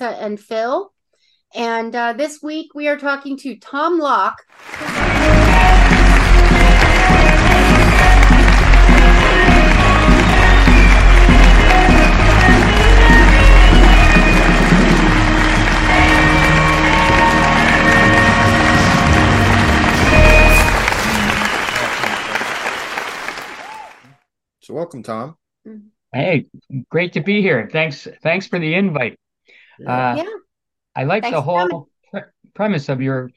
Lisa, and Phil. And uh, this week we are talking to Tom Locke. So welcome, Tom. Hey, great to be here. Thanks, thanks for the invite. Uh, yeah, I like Thanks the whole pre- premise of your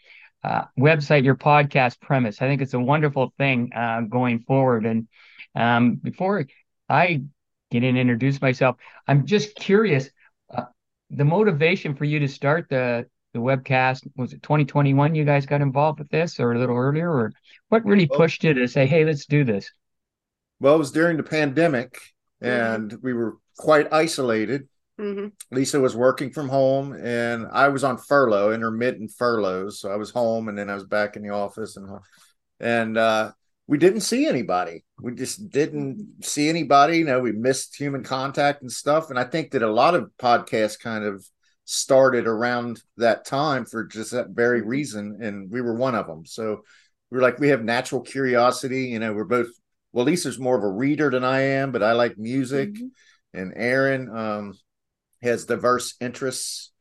uh, website, your podcast premise. I think it's a wonderful thing uh, going forward. And um, before I get in and introduce myself, I'm just curious. Uh, the motivation for you to start the the webcast was it 2021? You guys got involved with this, or a little earlier, or what really Well- pushed you to say, "Hey, let's do this"? Well, it was during the pandemic, and we were quite isolated. Hmm Lisa was working from home, and I was on furlough, intermittent furloughs. So I was home, and then I was back in the office, and and uh, we didn't see anybody. We just didn't see anybody. You know, we missed human contact and stuff. And I think that a lot of podcasts kind of started around that time for just that very reason, and we were one of them. So we're like, we have natural curiosity. You know, we're both. Well, Lisa's more of a reader than I am, but I like music, and Aaron um, has diverse interests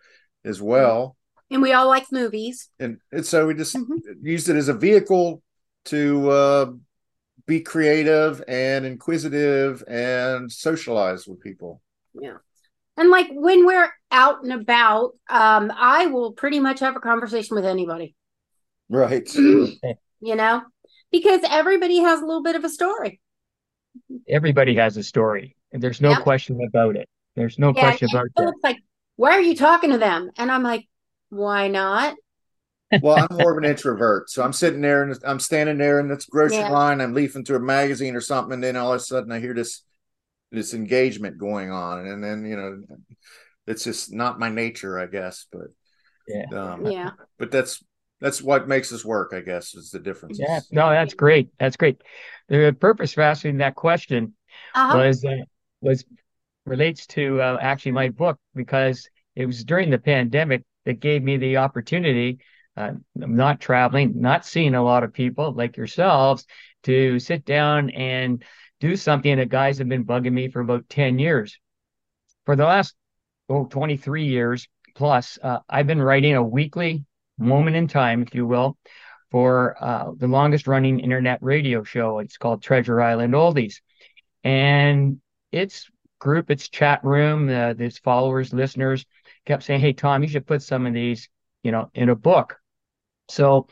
as well. and we all like movies. And, and so we just Mhm. used it as a vehicle to uh, be creative and inquisitive and socialize with people. Yeah. And like when we're out and about, um, I will pretty much have a conversation with anybody, Right. you know, because everybody has a little bit of a story. Everybody has a story, and there's no Yeah. question about it. There's no Yeah, question about that. Philip's like, why are you talking to them? And I'm like, why not? well, I'm more of an introvert. So I'm sitting there and I'm standing there in this grocery Yeah. line. I'm leafing through a magazine or something. And then all of a sudden I hear this, this engagement going on. And then, you know, it's just not my nature, I guess. But, Yeah. um, Yeah. but that's, that's what makes us work, I guess, is the difference. Yeah, no, that's great. That's great. The purpose for asking that question Uh-huh. was uh, was relates to uh, actually my book because it was during the pandemic that gave me the opportunity. Uh, not traveling, not seeing a lot of people like yourselves, to sit down and do something that guys have been bugging me for about 10 years. For the last oh, 23 years plus, uh, I've been writing a weekly moment in time, if you will, for uh, the longest running internet radio show. It's called Treasure Island Oldies. And its group, its chat room, uh, followers, listeners kept saying, Hey, Tom, you should put some of these, you know, in a book. So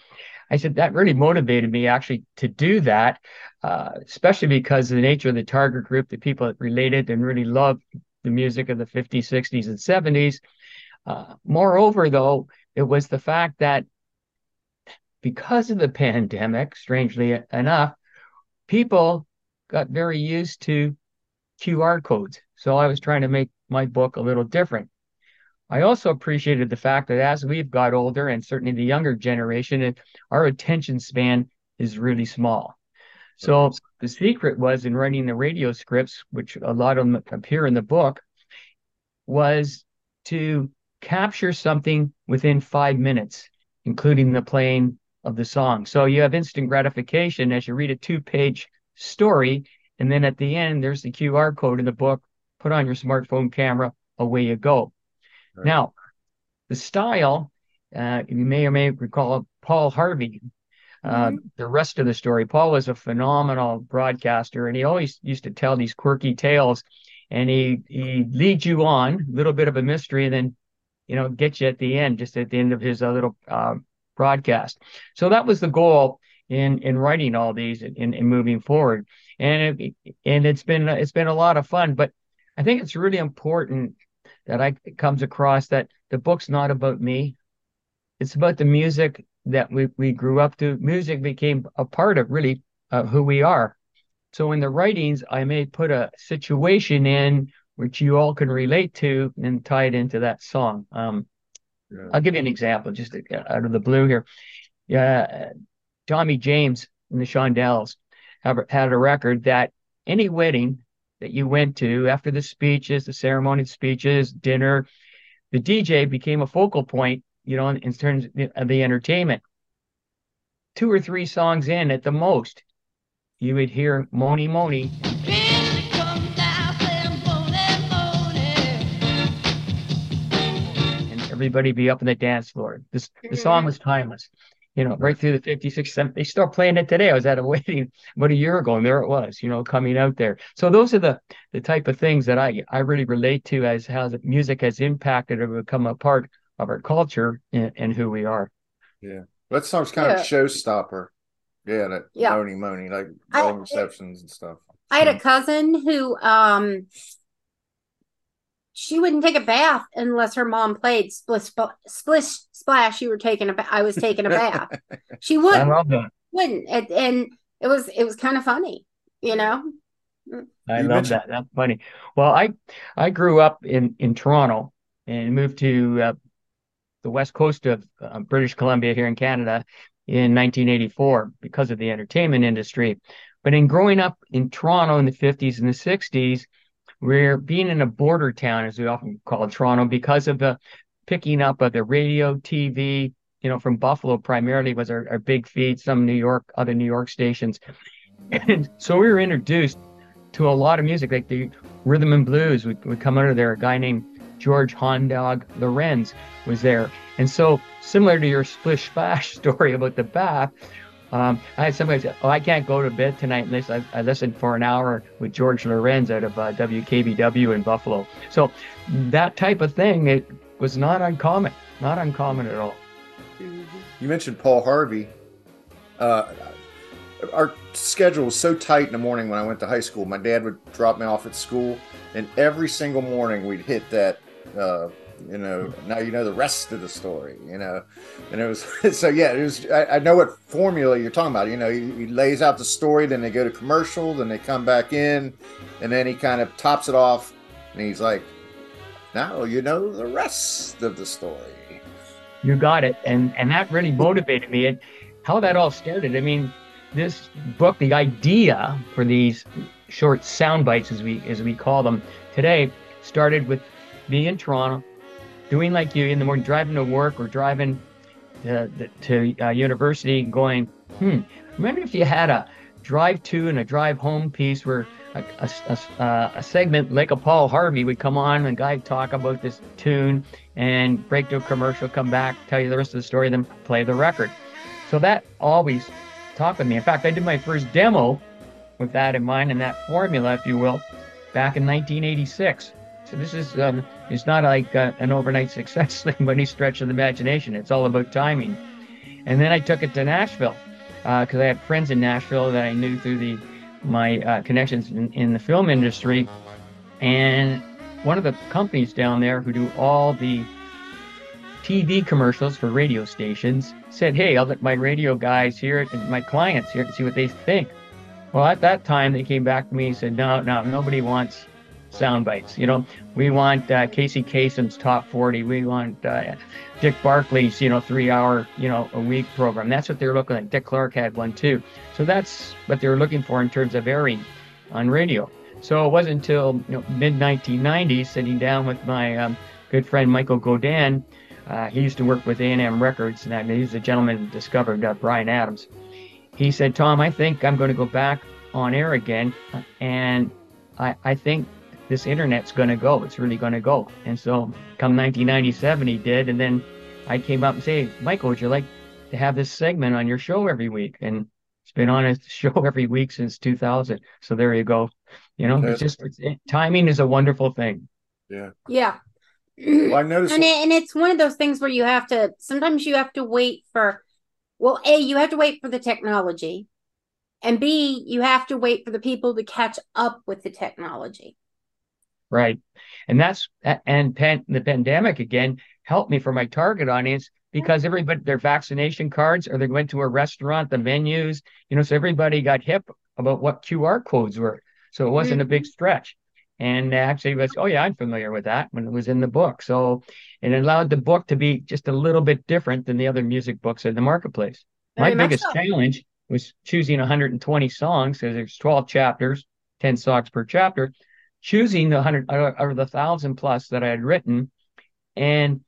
I said that really motivated me actually to do that, uh, especially because of the nature of the target group, the people that related and really loved the music of the 50s, 60s, and 70s. Uh, moreover, though, it was the fact that because of the pandemic, strangely enough, people got very used to QR codes. So I was trying to make my book a little different. I also appreciated the fact that as we've got older, and certainly the younger generation, it, our attention span is really small. So the secret was in writing the radio scripts, which a lot of them appear in the book, was to capture something within five minutes, including the playing of the song. So you have instant gratification as you read a two page story. And then at the end, there's the QR code in the book. Put on your smartphone camera, away you go. Right. Now, the style, uh, you may or may recall Paul Harvey. Uh, The rest of the story, Paul was a phenomenal broadcaster, and he always used to tell these quirky tales. and he he leads you on a little bit of a mystery, and then you know get you at the end, just at the end of his uh, little uh, broadcast. So that was the goal in in writing all these and, and moving forward, and it, and it's been it's been a lot of fun. But I think it's really important that I it comes across that the book's not about me. It's about the music that we, we grew up to. Music became a part of really uh, who we are. So in the writings, I may put a situation in which you all can relate to and tie it into that song. Um, Yeah. I'll give you an example, just out of the blue here. Yeah, Tommy James and the Shondells have had a record that any wedding that you went to after the speeches, the ceremonial speeches, dinner, the DJ became a focal point, you know, in, in terms of the entertainment. Two or three songs in at the most, you would hear Mony Mony and everybody be up on the dance floor. This the song was timeless. You know, right through the 50s, 60s, they still playing it today. I was at a wedding about a year ago, and there it was, you know, coming out there. So those are the the type of things that I I really relate to as how the music has impacted or become a part of our culture and, and who we are. Yeah. That song's kind of showstopper. Yeah, that Yeah. Mony Mony, like I- all receptions and stuff. I had a cousin who um she wouldn't take a bath unless her mom played splish spl- splish splash. You were taking a ba- I was taking a bath. She wouldn't love that. wouldn't and, and it was it was kind of funny, you know. I You love mentioned- that. That's funny. Well, I I grew up in in Toronto and moved to uh, the west coast of uh, British Columbia here in Canada in 1984 because of the entertainment industry. But in growing up in Toronto in the 50s and the 60s, we're being in a border town, as we often call Toronto, because of the picking up of the radio, TV, you know, from Buffalo primarily was our, our big feed, some New York, other New York stations. And so we were introduced to a lot of music, like the rhythm and blues would, would come of there. A guy named George Hound Dog Lorenz was there. And so, similar to your splish splash story about the bath, um, I had somebody say, Oh, I can't go to bed tonight unless I, I listened for an hour with George Lorenz out of uh, WKBW in Buffalo. So, that type of thing, it was not uncommon, not uncommon at all. You mentioned Paul Harvey. Uh, our schedule was so tight in the morning when I went to high school. My dad would drop me off at school, and every single morning we'd hit that. Uh, you know, now you know the rest of the story. You know, and it was so yeah. It was. I, I know what formula you're talking about. You know, he, he lays out the story, then they go to commercial, then they come back in, and then he kind of tops it off, and he's like, "Now you know the rest of the story." You got it. And and that really motivated me. And how that all started. I mean, this book, the idea for these short sound bites as we as we call them today, started with me in Toronto, doing like you in the morning, driving to work or driving to, to uh, university, going, hmm, remember if you had a drive to and a drive home piece where a, a, a, uh, a segment like a Paul Harvey would come on and guy talk about this tune and break to a commercial, come back, tell you the rest of the story, then play the record. So that always talked with me. In fact, I did my first demo with that in mind and that formula, if you will, back in 1986. So this is um, it's not like uh, an overnight success thing by any stretch of the imagination. It's all about timing. And then I took it to Nashville because I had friends in Nashville that I knew through the my uh, connections in, in the film industry, and one of the companies down there who do all the TV commercials for radio stations said, Hey, I'll let my radio guys hear it and my clients hear it and see what they think. Well, at that time, they came back to me and said, No, no, nobody wants sound bites. You know, we want uh, Casey Kasem's top 40. We want uh, Dick Bartley's, you know, three hour, you know, a week program. That's what they're looking at. Dick Clark had one too. So that's what they were looking for in terms of airing on radio. So it wasn't until you know, mid 1990s, sitting down with my um, good friend Michael Godin. Uh, he used to work with A&M Records, and I mean, he's the gentleman who discovered uh, Bryan Adams. He said, "Tom, I think I'm going to go back on air again, and I, I think this internet's going to go. It's really going to go." And so, come 1997, he did, and then I came up and say, "Michael, would you like to have this segment on your show every week?" And It's been on a show every week since 2000. So there you go. You know, it's just it's, it, timing is a wonderful thing. Yeah. Yeah. Well, I noticed. and it, and it's one of those things where you have to sometimes you have to wait for well a you have to wait for the technology and b you have to wait for the people to catch up with the technology Right. And that's and pan, the pandemic again helped me for my target audience because mm-hmm. everybody their vaccination cards or they went to a restaurant, the menus, you know, so everybody got hip about what QR codes were. So it wasn't a mm-hmm. big stretch. And actually it was, oh yeah, I'm familiar with that when it was in the book. So it allowed the book to be just a little bit different than the other music books in the marketplace. My biggest so. challenge was choosing 120 songs because there's 12 chapters, 10 songs per chapter, choosing the 100 out of the thousand plus that I had written. And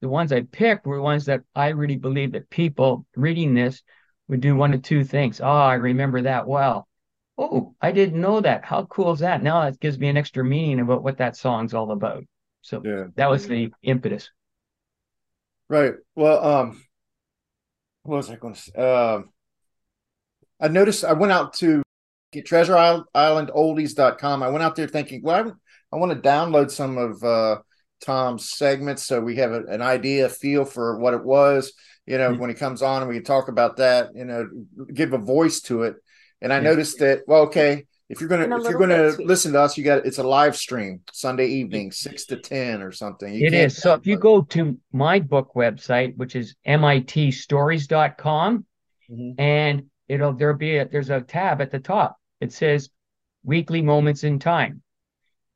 the ones I picked were ones that I really believe that people reading this would do one of two things. Oh, I remember that well. Oh, I didn't know that. How cool is that? Now that gives me an extra meaning about what that song's all about. So Yeah. that was the impetus. Right. Well, um, what was I going to say? Um, I noticed I went out to get Treasure Isle- Island Oldies.com. I went out there thinking, well, I, I want to download some of uh, Tom's segments so we have a, an idea, feel for what it was. You know, Mhm. when he comes on and we can talk about that, you know, give a voice to it. And I Yeah. noticed that, well, okay, if you're gonna if you're gonna listen to us, you got it's a live stream Sunday evening, six to ten or something. You It. So if you go to my book website, which is mitstories.com, Mhm. and it'll there'll be a there's a tab at the top. It says weekly moments in time.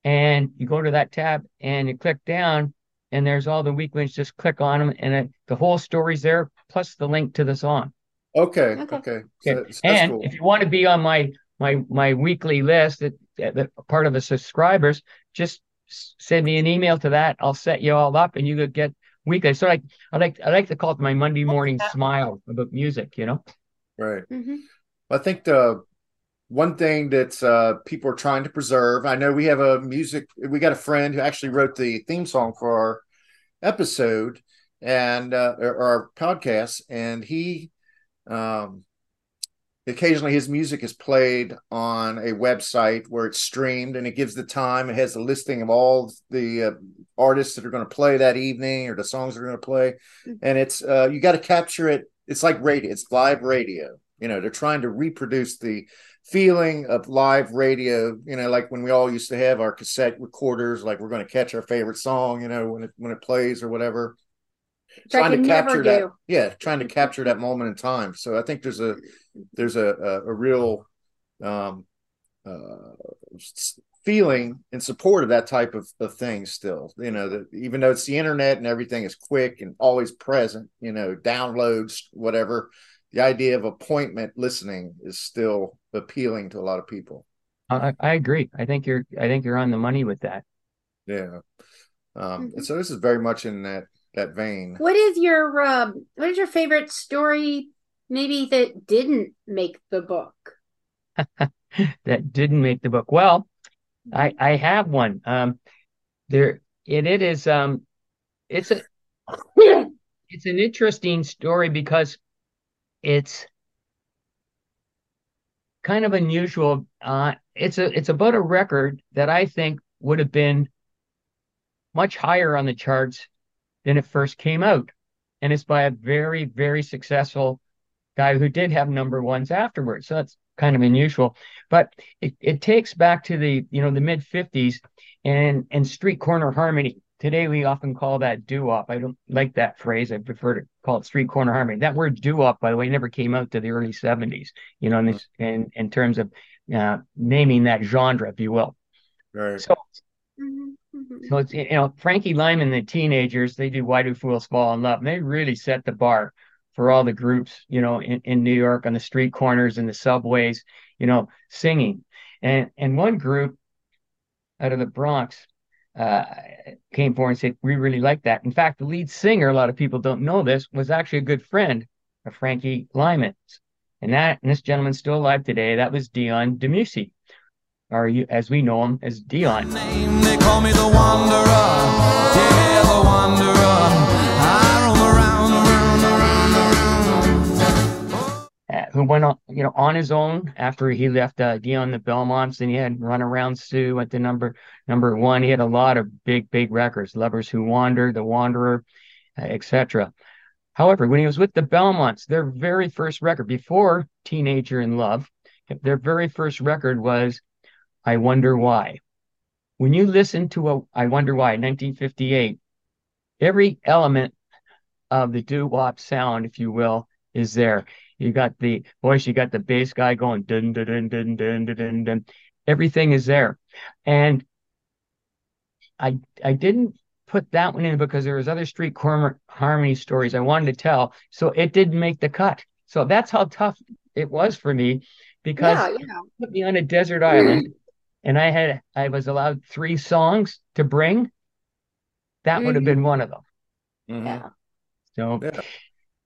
And you go to that tab and you click down, and there's all the weekly ones. Just click on them, and it, the whole story's there, plus the link to the song. Okay, Okay. okay. So Okay. that's and cool. if you want to be on my my my weekly list that that part of the subscribers, just send me an email to that. I'll set you all up, and you could get weekly. So like I like I like to call it my Monday morning smile about music. You know. Right. Mhm. I think the one thing that uh, people are trying to preserve. I know we have a music. We got a friend who actually wrote the theme song for our episode and uh, or our podcast, and he um, occasionally his music is played on a website where it's streamed and it gives the time. It has a listing of all the uh, artists that are going to play that evening or the songs they're going to play, and it's uh, you got to capture it. It's like radio. It's live radio. You know, they're trying to reproduce the feeling of live radio. You know, like when we all used to have our cassette recorders, like we're going to catch our favorite song. You know, when it when it plays or whatever. Which I can never that. do. Yeah, trying to capture that moment in time. So I think there's a there's a a, a real um uh feeling in support of that type of, of thing still you know that even though it's the internet and everything is quick and always present you know downloads whatever the idea of appointment listening is still appealing to a lot of people I, I agree. I think you're I think you're on the money with that. yeah um Mhm. and so this is very much in that that vein what is your um what is your favorite story maybe that didn't make the book that didn't make the book. Well, I I have one. Um, there it it is. Um, it's a it's an interesting story because it's kind of unusual. Uh, it's a it's about a record that I think would have been much higher on the charts than it first came out, and it's by a very very successful guy who did have number ones afterwards. So that's kind of unusual. But it, it takes back to the you know the mid 50s and and street corner harmony. Today we often call that doo-wop. I don't like that phrase. I prefer to call it street corner harmony. That word doo-wop, by the way, never came out to the early 70s, you know, in this in, in terms of uh, naming that genre, if you will. right So Mhm, mhm. so it's you know Frankie Lymon, the teenagers, they do Why Do Fools Fall in Love, and they really set the bar for all the groups, you know, in, in New York on the street corners and the subways, you know, singing. And and one group out of the Bronx uh, came forward and said, "We really like that." In fact, the lead singer, a lot of people don't know this, was actually a good friend of Frankie Lymon's, and that and this gentleman's still alive today. That was Dion DiMucci, or you, as we know him as Dion. name, who went on, you know, on his own after he left uh, Dion the Belmonts, and he had Run Around Sue at the number number one. He had a lot of big, big records, Lovers Who Wander, The Wanderer, uh, etc. However, when he was with the Belmonts, their very first record before Teenager in Love, their very first record was I Wonder Why. When you listen to a I Wonder Why, 1958, every element of the doo-wop sound, if you will, is there. You got the voice, you got the bass guy going dun dun dun dun dun dun dun. dun. Everything is there, and I I didn't put that one in because there was other street corner harmony stories I wanted to tell, so it didn't make the cut. So that's how tough it was for me because Yeah, yeah. put me on a desert island and I had I was allowed three songs to bring. That would have Mhm. been one of them. Mhm. Yeah. So Yeah.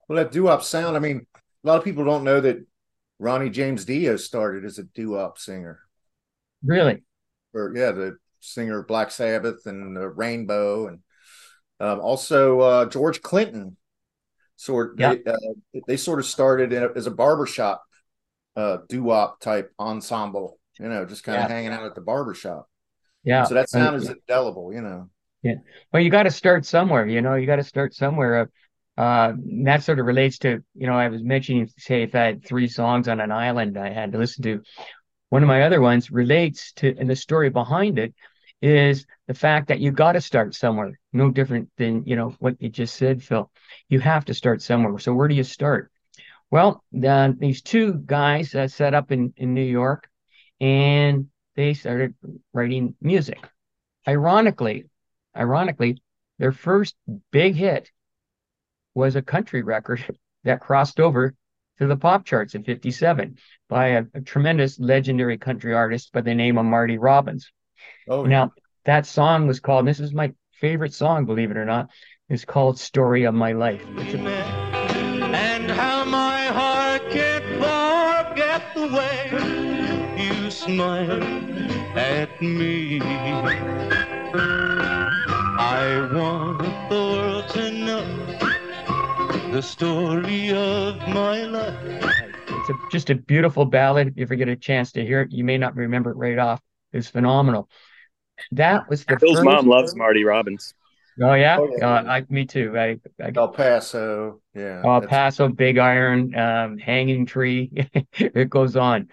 Well, that doo-wop sound, I mean, a lot of people don't know that Ronnie James Dio started as a doo-wop singer. really, Or yeah, the singer of Black Sabbath and the Rainbow and um, also uh, George Clinton sort Yeah. they, uh, they sort of started in a, as a barbershop uh doo-wop type ensemble, you know, just kind of hanging out at the barbershop. yeah. So that sound is indelible, you know. Yeah. Well, you got to start somewhere, you know, you got to start somewhere. Uh, that sort of relates to, you know, I was mentioning, say, if I had three songs on an island I had to listen to, one of my other ones relates to, and the story behind it is the fact that you got to start somewhere. No different than, you know, what you just said, Phil. You have to start somewhere. So where do you start? Well, the, these two guys uh, set up in, in New York and they started writing music. Ironically, ironically, their first big hit was a country record that crossed over to the pop charts in 57 by a, a tremendous legendary country artist by the name of Marty Robbins. Oh, Now, that song was called, this is my favorite song, believe it or not, it's called Story of My Life. And how my heart can't forget the way you smile at me. I want the world to know the story of my life. It's a, just a beautiful ballad. If you ever get a chance to hear it, you may not remember it right off. It's phenomenal. That was the Phil's first. mom loves Marty Robbins. Oh yeah, Oh, yeah. Uh, I, me too. I, I El Paso, yeah. El that's Paso, Big Iron, um, Hanging Tree. it goes on.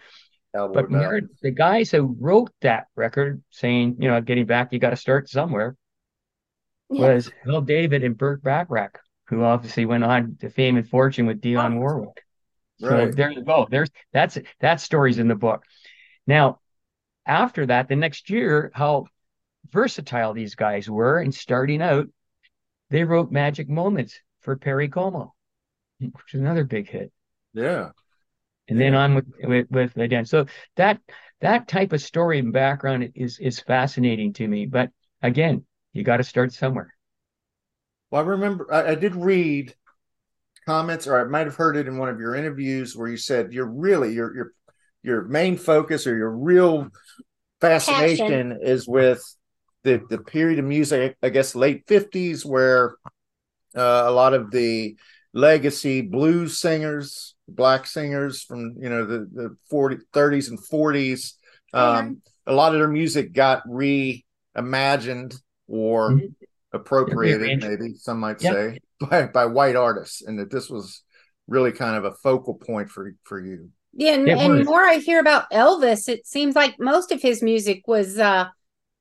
Cowboy But Ballad. Mar- the guys who wrote that record, saying, you know, getting back, you got to start somewhere, Yeah. was Bill David and Burt Bacharach, who obviously went on to fame and fortune with Dionne. Warwick. So there you go. There's that's that story's in the book. Now, after that, the next year, how versatile these guys were, and starting out, they wrote Magic Moments for Perry Como, which is another big hit. Yeah. And then on with with with the dance. So that that type of story and background is is fascinating to me. But again, you got to start somewhere. Well, I remember I, I did read comments, or I might have heard it in one of your interviews where you said you're really your your your main focus or your real fascination is with the the period of music, I guess late fifties, where uh, a lot of the legacy blues singers, black singers from you know the the 40, 30s and 40s, um, a lot of their music got reimagined or Mhm. Appropriated, maybe some might Yeah. say, by by white artists, and that this was really kind of a focal point for for you. Yeah, and, and more I hear about Elvis, it seems like most of his music was uh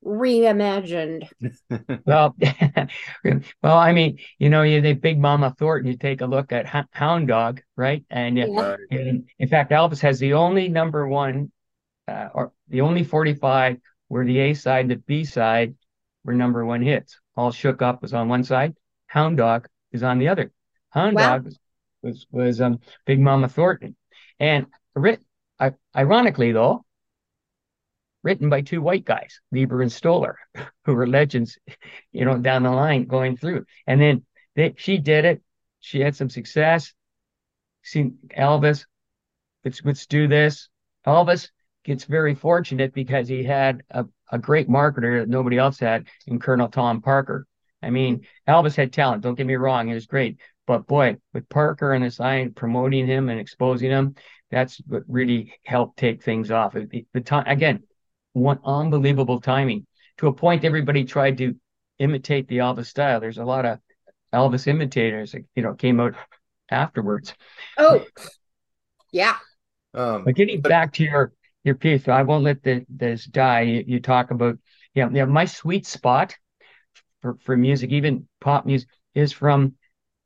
reimagined. Well, well, I mean, you know, you the Big Mama Thornton. You take a look at H- Hound Dog, right? And, uh, Yeah. and in fact, Elvis has the only number one, uh, or the only forty-five where the A side and the B side were number one hits. All Shook Up was on one side. Hound Dog is on the other. Hound Wow. Dog was was, was um Big Mama Thornton, and writ- I, ironically though, written by two white guys, Leiber and Stoller, who were legends, you know, down the line going through. And then they, she did it. She had some success. Seen Elvis, let's let's do this. Elvis gets very fortunate because he had a, a great marketer that nobody else had in Colonel Tom Parker. I mean, Elvis had talent, don't get me wrong, he was great. But boy, with Parker on his side promoting him and exposing him, that's what really helped take things off. The, the time again, one unbelievable timing to a point everybody tried to imitate the Elvis style. There's a lot of Elvis imitators that you know came out afterwards. Oh, yeah. Um, But getting But- back to your your piece, I won't let the, this die. You, you talk about yeah, yeah. My sweet spot for for music, even pop music, is from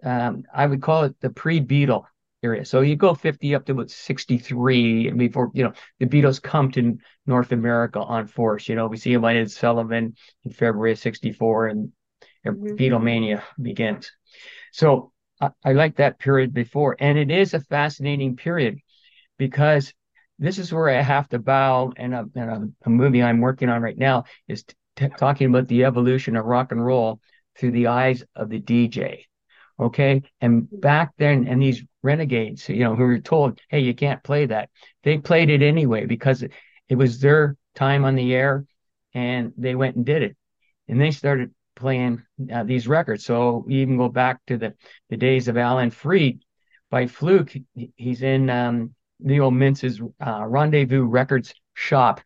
um, I would call it the pre-Beatle area. So you go 50 up to about 63 and before, you know, the Beatles come to North America on force. You know, we see them on Ed Sullivan in February of 64 and Mhm. Beatlemania begins. So I, I like that period before. And it is a fascinating period because this is where I have to bow. And a, a, a movie I'm working on right now is t- talking about the evolution of rock and roll through the eyes of the DJ. Okay. And back then, and these renegades, you know, who were told, hey, you can't play that, they played it anyway because it, it was their time on the air and they went and did it. And they started playing uh, these records. So we even go back to the, the days of Alan Freed by fluke. He's in um, Neil Mintz's uh, Rendezvous Records shop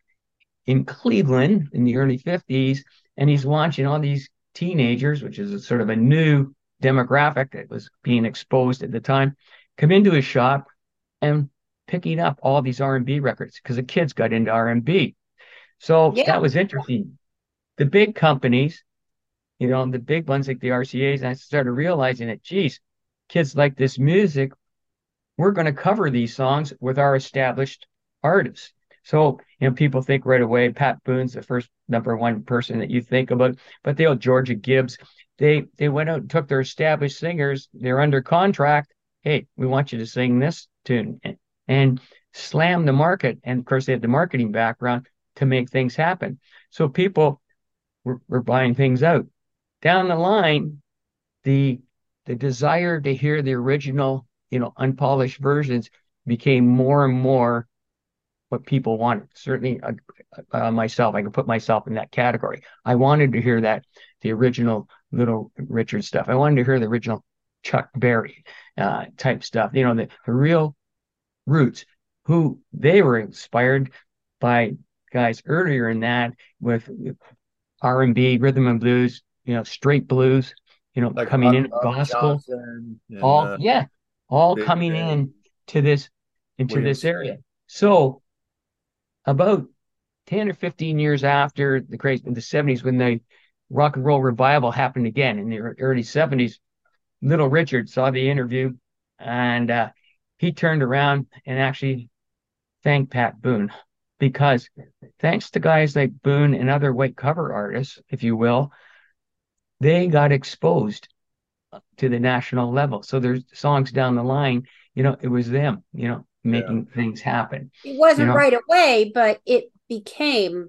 in Cleveland in the early 50s. And he's watching all these teenagers, which is a sort of a new demographic that was being exposed at the time, come into his shop and picking up all these R&B records because the kids got into R&B. So Yeah. that was interesting. The big companies, you know, the big ones like the RCAs, I started realizing that, geez, kids like this music. We're going to cover these songs with our established artists. So, you know, people think right away Pat Boone's the first number one person that you think about, but they old Georgia Gibbs. They they went out and took their established singers. They're under contract. Hey, we want you to sing this tune and, and slam the market. And of course, they had the marketing background to make things happen. So people were, were buying things out. Down the line, the the desire to hear the original, you know, unpolished versions became more and more what people wanted. Certainly, uh, uh, myself, I can put myself in that category. I wanted to hear that the original Little Richard stuff. I wanted to hear the original Chuck Berry uh, type stuff. You know, the, the real roots. Who they were inspired by guys earlier in that with R and B, rhythm and blues. You know, straight blues. You know, like coming in Robert gospel Johnson and, all uh, yeah all Big coming in to this into Williams. this area so about 10 or 15 years after the crazy in the 70s when the rock and roll revival happened again in the early 70s little richard saw the interview and uh, he turned around and actually thanked pat boone because thanks to guys like boone and other white cover artists if you will they got exposed to the national level. So there's songs down the line, you know, it was them, you know, making things happen. It wasn't You know? right away, but it became,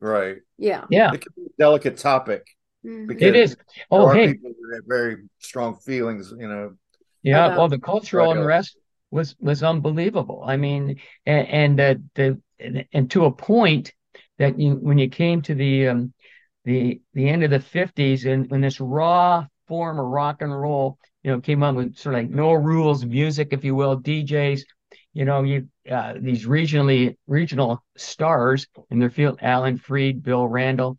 right. yeah. Yeah, It can be a delicate topic. Mhm. because it is. There Oh, hey, people that have very strong feelings, you know. yeah. about- Well, the cultural Right on. unrest was was unbelievable. I mean, and, and the the and, and to a point that you when you came to the um the the end of the 50s and when this raw form of rock and roll you know came on with sort of like no rules music if you will djs you know you uh, these regionally regional stars in their field alan freed bill randle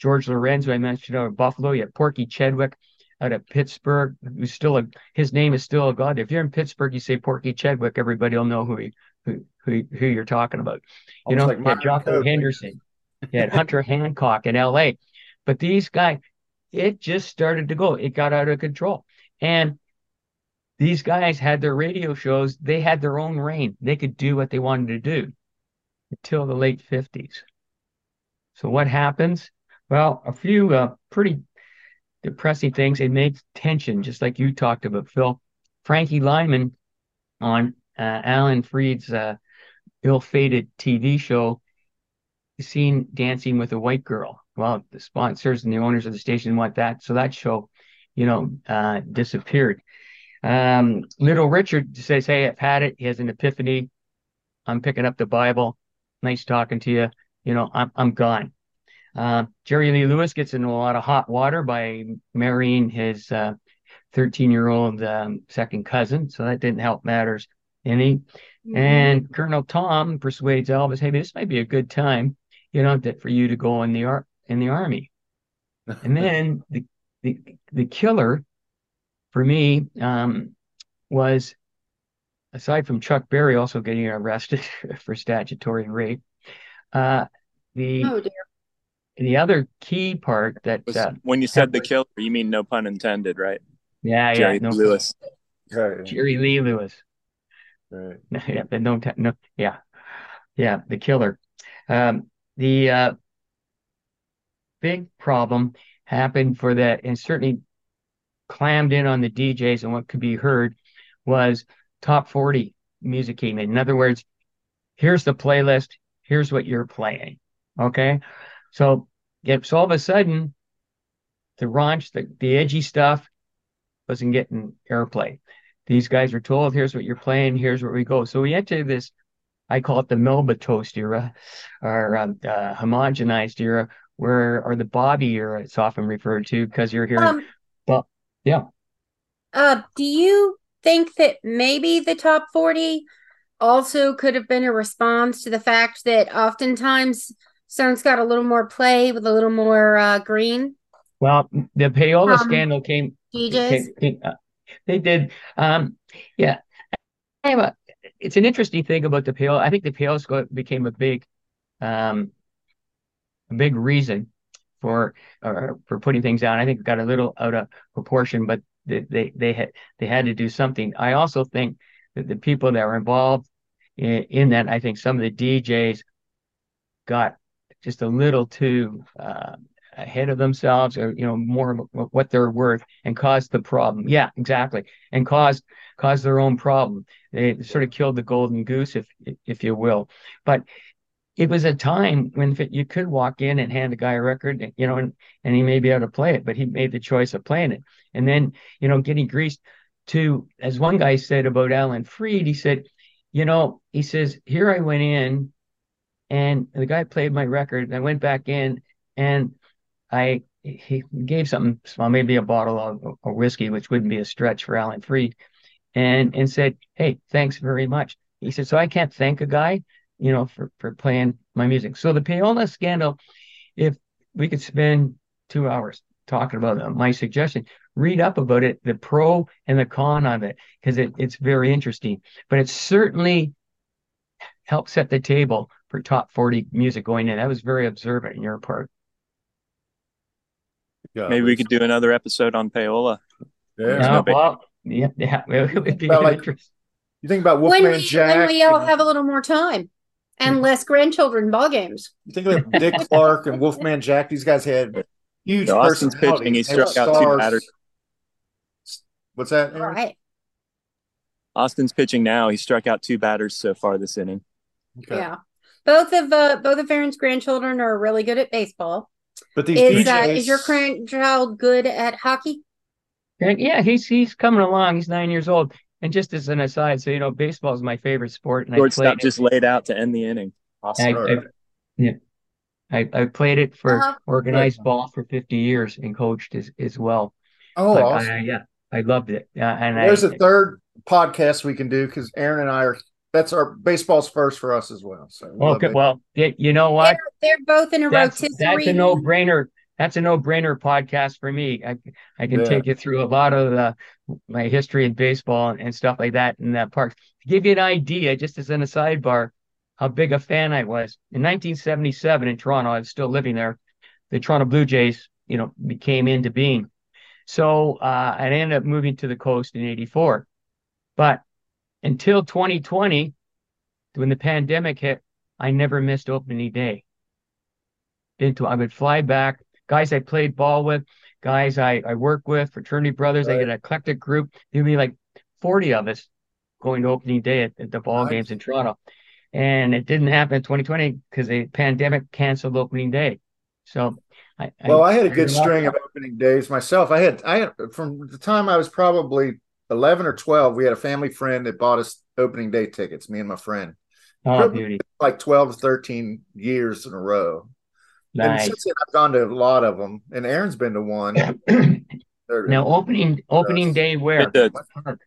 george lorenzo i mentioned out of buffalo you had porky chedwick out of pittsburgh who's still a his name is still a god if you're in pittsburgh you say porky chedwick everybody will know who he, who, who who you're talking about you know, like Jocko Henderson, you had Hunter Hancock in LA. But these guys, it just started to go. It got out of control. And these guys had their radio shows. They had their own reign. They could do what they wanted to do until the late 50s. So what happens? Well, a few uh, pretty depressing things. It makes tension, just like you talked about, Phil. Frankie Lymon on uh, Alan Freed's uh, ill-fated TV show seen dancing with a white girl. Well, the sponsors and the owners of the station want that, so that show, you know, uh, disappeared. Um, Little Richard says, "Hey, I've had it." He has an epiphany. I'm picking up the Bible. Nice talking to you. You know, I'm I'm gone. Uh, Jerry Lee Lewis gets into a lot of hot water by marrying his uh, 13 year old um, second cousin, so that didn't help matters any. And Colonel Tom persuades Elvis, "Hey, this might be a good time, you know, that for you to go in the ar- in the army." And then the the the killer for me um, was aside from Chuck Berry also getting arrested for statutory rape. Uh, the Oh dear. the other key part that Was- uh, when you said the killer, you mean no pun intended, right? yeah yeah Jerry no Lewis. Right, Jerry Lee Lewis right. yeah no no yeah yeah the killer um the uh big problem happened for that and certainly clammed in on the DJs and what could be heard was top 40 music came in. In other words, here's the playlist, here's what you're playing. Okay. So so all of a sudden the raunch, the, the edgy stuff wasn't getting airplay. These guys are told, here's what you're playing, here's where we go. So we enter this, I call it the Melba Toast era, or um, uh, homogenized era, where or the Bobby era it's often referred to because you're here. Um, well, yeah. Uh, do you think that maybe the top 40 also could have been a response to the fact that oftentimes songs got a little more play with a little more uh, green Well, the payola Um, scandal came, DJs? came- came- uh, they did. Um, yeah. I have a, it's an interesting thing about the payola. I think the payola became a big, um, big reason for uh, for putting things down. I think got a little out of proportion, but they they they had they had to do something. I also think that the people that were involved in, in that, I think some of the DJs got just a little too uh, ahead of themselves, or you know, more of what they're worth, and caused the problem. Yeah, exactly, and caused caused their own problem. They sort of killed the golden goose, if if you will. But it was a time when you could walk in and hand a guy a record, you know, and, and he may be able to play it, but he made the choice of playing it. And then, you know, getting greased to, as one guy said about Alan Freed, he said, you know, he says, here I went in and the guy played my record. And I went back in and I, he gave something small, maybe a bottle of, of whiskey, which wouldn't be a stretch for Alan Freed, and, and said, hey, thanks very much. He said, so I can't thank a guy you know, for, for playing my music. So the payola scandal, if we could spend two hours talking about it, my suggestion, read up about it, the pro and the con of it, because it, it's very interesting. But it certainly helped set the table for top 40 music going in. That was very observant in your part. Yeah, Maybe we could do another episode on payola. Yeah. no Yeah, big- well, yeah, yeah, it would be About, like, interesting. You think about when Wolfman we Jack. when we all and- have a little more time and less grandchildren ball games. You think about Dick Clark and Wolfman Jack. These guys had huge Yeah, Austin's personalities. pitching, he struck out two batters. What's that? All Aaron? right. Austin's pitching now. He struck out two batters so far this inning. Okay. Yeah. Both of uh both of Aaron's grandchildren are really good at baseball. But these Is uh, is your grandchild good at hockey? Yeah, he's he's coming along. He's nine years old. And just as an aside, so you know, baseball is my favorite sport, and I Shortstop played it. just laid out to end the inning. I, Awesome. I, yeah, I, I played it for Uh-huh. organized ball for 50 years and coached as, as well. oh, But awesome. I, yeah, I loved it. Yeah, and There's I, a third podcast we can do because Aaron and I are. That's our baseball's first for us as well. So we love okay, it. well, you know what? They're, they're both in a That's rotisserie. that's a no brainer. That's a no brainer podcast for me. I I can Yeah. take you through a lot of the my history in baseball and, and stuff like that in that park. To give you an idea, just as in a sidebar, how big a fan I was. In 1977 in Toronto, I was still living there. The Toronto Blue Jays, you know, became into being. So uh, I ended up moving to the coast in '84. But until 2020, when the pandemic hit, I never missed opening day. Into I would fly back, guys I played ball with, guys I, I work with, fraternity brothers. I Right. get an eclectic group. There'd be like 40 of us going to opening day at, at the ball Nice. games in Toronto. And it didn't happen in 2020 because the pandemic canceled opening day. So I, Well, I had a good string of opening days myself. I had I had from the time I was probably eleven or twelve. We had a family friend that bought us opening day tickets. Me and my friend, Oh, like twelve to thirteen years in a row. And Nice. since then, I've gone to a lot of them. And Aaron's been to one. Now opening opening Yes. day where? The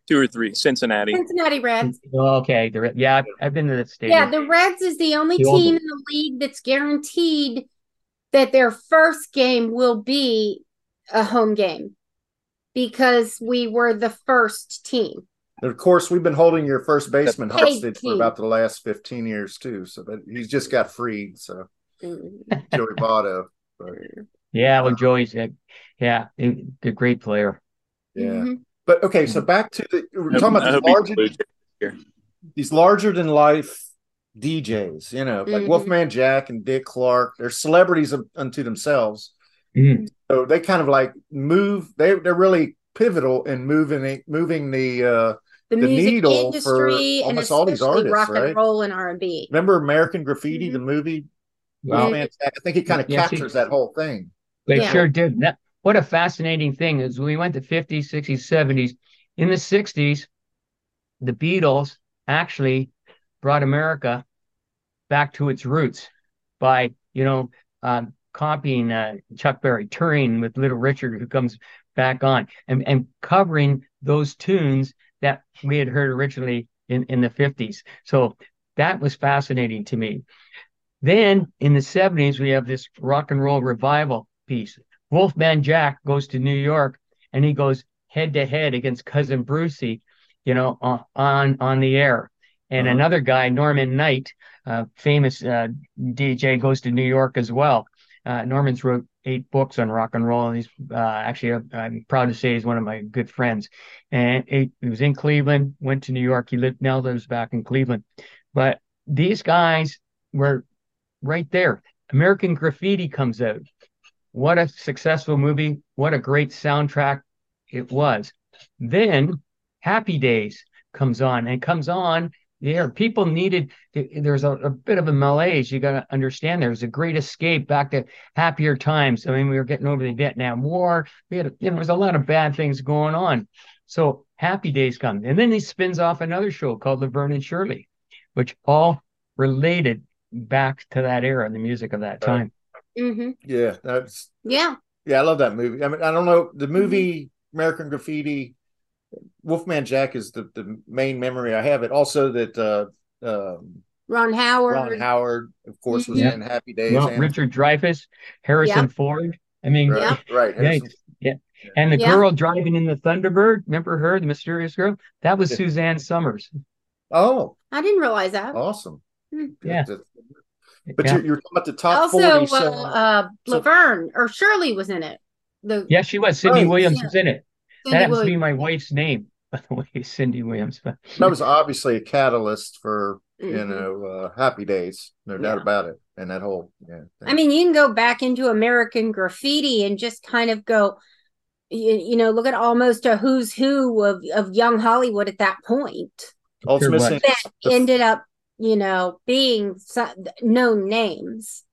two or three, Cincinnati. Cincinnati Reds. Oh, okay, the Re- yeah, I've, I've been to the stadium. Yeah, the Reds is the only The team in the league that's guaranteed that their first game will be a home game because we were the first team. And of course, we've been holding your first baseman Paid hostage for about the last 15 years, too. So that he's just got freed. So. Joey Votto. But, yeah, well, Joey's a, yeah, a, a great player. yeah. Mhm. But okay, so back to the we're I talking hope- about these larger, these larger than life DJs, you know, like Mhm. Wolfman Jack and Dick Clark. They're celebrities of, unto themselves. Mhm. So they kind of like move. They they're really pivotal in moving moving the. uh The, The music needle for industry and almost all these especially artists, rock right? and roll and R and B. Remember American Graffiti, Mhm. the movie? Wow. Wolfman Jack? I think it kind of Yes, he- captures that whole thing. They Yeah. sure did. That, what a fascinating thing is we went to 50s, 60s, 70s. In the 60s, the Beatles actually brought America back to its roots by, you know, um, copying uh, Chuck Berry, touring with Little Richard, who comes back on, and, and covering those tunes that we had heard originally in, in the 50s. So that was fascinating to me. Then in the 70s, we have this rock and roll revival piece. Wolfman Jack goes to New York and he goes head to head against Cousin Brucey, you know, on on, on the air. And Uh-huh. another guy, Norm N. Nite, uh, famous uh, DJ, goes to New York as well. Uh, Norman's wrote eight books on rock and roll, and he's uh, actually, uh, I'm proud to say, he's one of my good friends. And he, he was in Cleveland, went to New York. He lived now lives back in Cleveland. But these guys were right there. American Graffiti comes out. What a successful movie. What a great soundtrack it was. Then Happy Days comes on and comes on there. People needed, there's a, a bit of a malaise. You got to understand there was a great escape back to happier times. I mean, we were getting over the Vietnam War. We had, you know, there was a lot of bad things going on. So Happy Days comes. And then he spins off another show called Laverne and Shirley, which all related back to that era, and the music of that time. hmm Yeah, that's Yeah. yeah. I love that movie. I mean, I don't know the movie American Graffiti. Wolfman Jack is the, the main memory I have. It also that uh, um, Ron Howard. Ron Howard, of course, was Yeah. in Happy Days. Well, and, Richard Dreyfuss, Harrison Yeah. Ford. I mean, right, right. Yeah, Harrison- and the Yeah. girl driving in the Thunderbird, remember her, the mysterious girl? That was Suzanne Somers. Oh, I didn't realize that. awesome. Hmm. Yeah. That- But yeah. you're, you're talking about the top also, forty. so, uh, uh, so- Laverne or Shirley was in it. The yeah, she was. Cindy Right, Williams yeah. was in it. Cindy that happens to be my wife's name, by the way, Cindy Williams. But that was obviously a catalyst for you Mhm. know uh, Happy Days, no doubt about it. And that whole yeah. I mean, you can go back into American graffiti and just kind of go, you, you know, look at almost a who's who of, of young Hollywood at that point all it's Sure was. missing. that ended up, you know, being so, known names.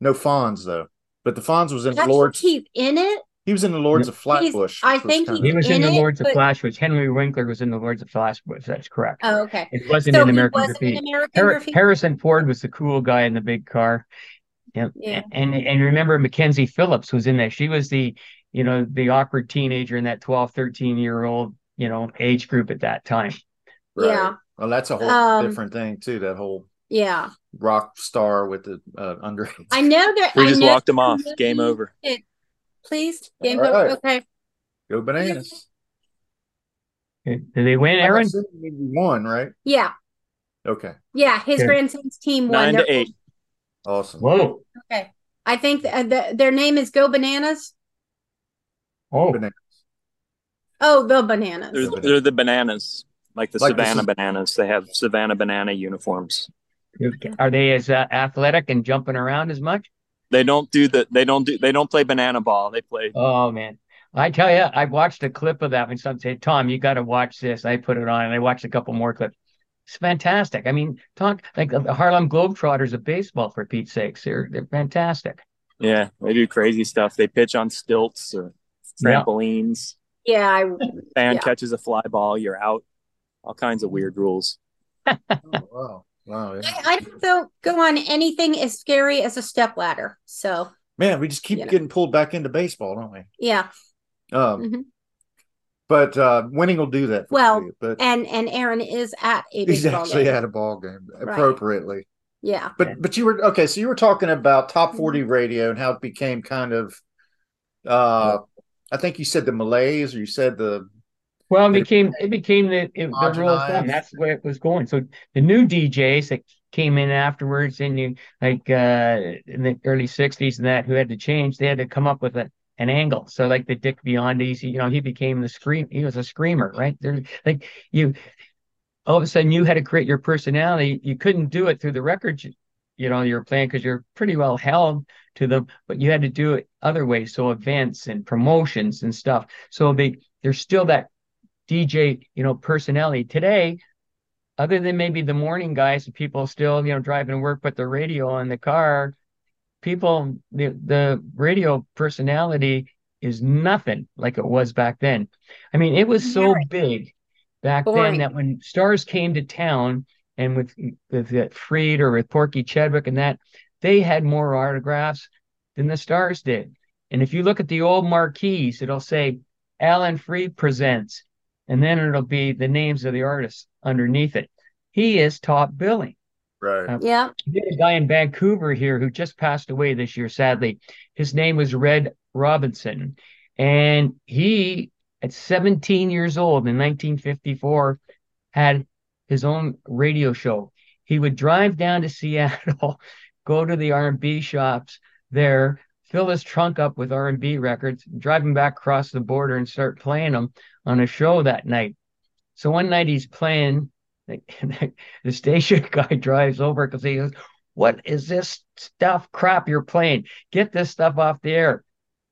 No Fonz though, but the Fonz was in Actually, Lords. he's in it. He was in the Lords of Flatbush. I which was think he was in, In the it, Lords of but- Flashbush. Henry Winkler was in the Lords of Flashbush. That's correct. Oh, okay. It wasn't So in he American wasn't Graffiti. in American Har- graffiti. Harrison Ford was the cool guy in the big car. Yeah. Yeah. And and remember Mackenzie Phillips was in there. She was the, you know, the awkward teenager in that 12, 13 year old, you know, age group at that time. Right. Yeah. Well, that's a whole Um, different thing too. That whole Yeah, rock star with the uh, under. I know that. We I just walked him off. Game movie- over. Please, game All over. right. Okay. Go bananas. Did they win, Aaron? I'm assuming right? Yeah, Okay, yeah. His Okay. grandson's team won. Nine to They're- eight. awesome. Whoa. Okay. I think th- uh, the, their name is Go Bananas. Oh, Bananas. Oh, the Bananas. They're, they're the bananas, like the Like Savannah Sa- bananas. They have Savannah banana uniforms. are they as uh, athletic and jumping around as much? They don't do the. They don't do. They don't play banana ball. They play. Oh man, I tell you, I watched a clip of that when someone said, "Tom, you got to watch this." I put it on, and I watched a couple more clips. It's fantastic. I mean, talk like the Harlem Globetrotters of baseball for Pete's sakes. They're they're fantastic. Yeah, they do crazy stuff. They pitch on stilts or Yeah. trampolines. Yeah, I, Fan Yeah. catches a fly ball, you're out. All kinds of weird rules. Oh, wow, wow. yeah. I, I don't go on anything as scary as a step ladder. So Man, we just keep Yeah. getting pulled back into baseball, don't we? yeah, Um, Mhm. but uh, winning will do that. For Well, you, but And and Aaron is at a he's actually game. at a ball game Right. appropriately. Yeah. But but you were okay. So you were talking about top Mm-hmm. forty radio and how it became kind of. Uh, I think you said the malaise, or you said the Well, it became it became the it, the rule of thumb. That's where it was going. So the new DJs that came in afterwards, and you like uh in the early '60s and that who had to change, they had to come up with a an angle. So like the Dick Biondi's, you know, he became the scream. He was a screamer, right? There, like you, all of a sudden you had to create your personality. You couldn't do it through the records, you, you know, you're playing because you're pretty well held to them, but you had to do it other ways. So events and promotions and stuff. So they there's still that DJ, you know, personality today. Other than maybe the morning guys, people still, you know, driving to work, put the radio in the car. People, the the radio personality is nothing like it was back then. I mean, it was so big back Boring. then that when stars came to town and with with uh, Freed or with Porky Chadwick and that, they had more autographs than the stars did. And if you look at the old marquees, it'll say Alan Freed presents, and then it'll be the names of the artists underneath it. He is top billing. right. Uh, Yeah. We a guy in Vancouver here who just passed away this year, sadly. His name was Red Robinson. And he, at 17 years old in 1954, had his own radio show. He would drive down to Seattle, go to the R&B shops there, fill his trunk up with R&B records, drive him back across the border and start playing them on a show that night. So one night he's playing, the, the station guy drives over because he goes, What is this stuff crap you're playing? Get this stuff off the air.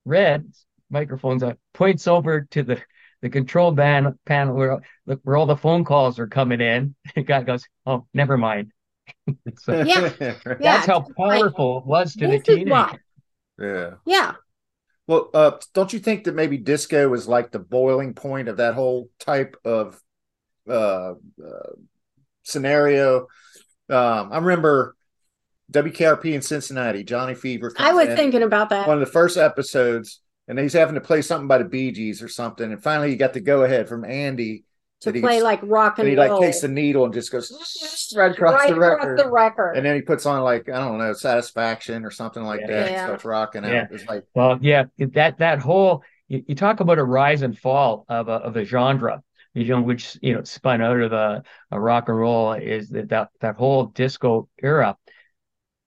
Red microphones on, points over to the the control band panel where look where all the phone calls are coming in. The guy goes, "Oh, never mind." so Yeah. right. Yeah. that's how powerful it was to the this is teenager. Yeah. Yeah. Well, uh, don't you think that maybe disco is like the boiling point of that whole type of uh, uh, scenario? Um, I remember WKRP in Cincinnati, Johnny Fever. I was in, thinking about that. one of the first episodes, and he's having to play something by the Bee Gees or something, and finally he got the go ahead from Andy to he play gets- like rock and, and he like takes the needle and just goes right across right the across record. the record. and then he puts on like I don't know satisfaction or something like Yeah. that. and Yeah. starts rocking out. Yeah. It's like Well, yeah, that that whole you, you talk about a rise and fall of a of a genre, you know, which you know spun out of the a rock and roll is that that, that whole disco era.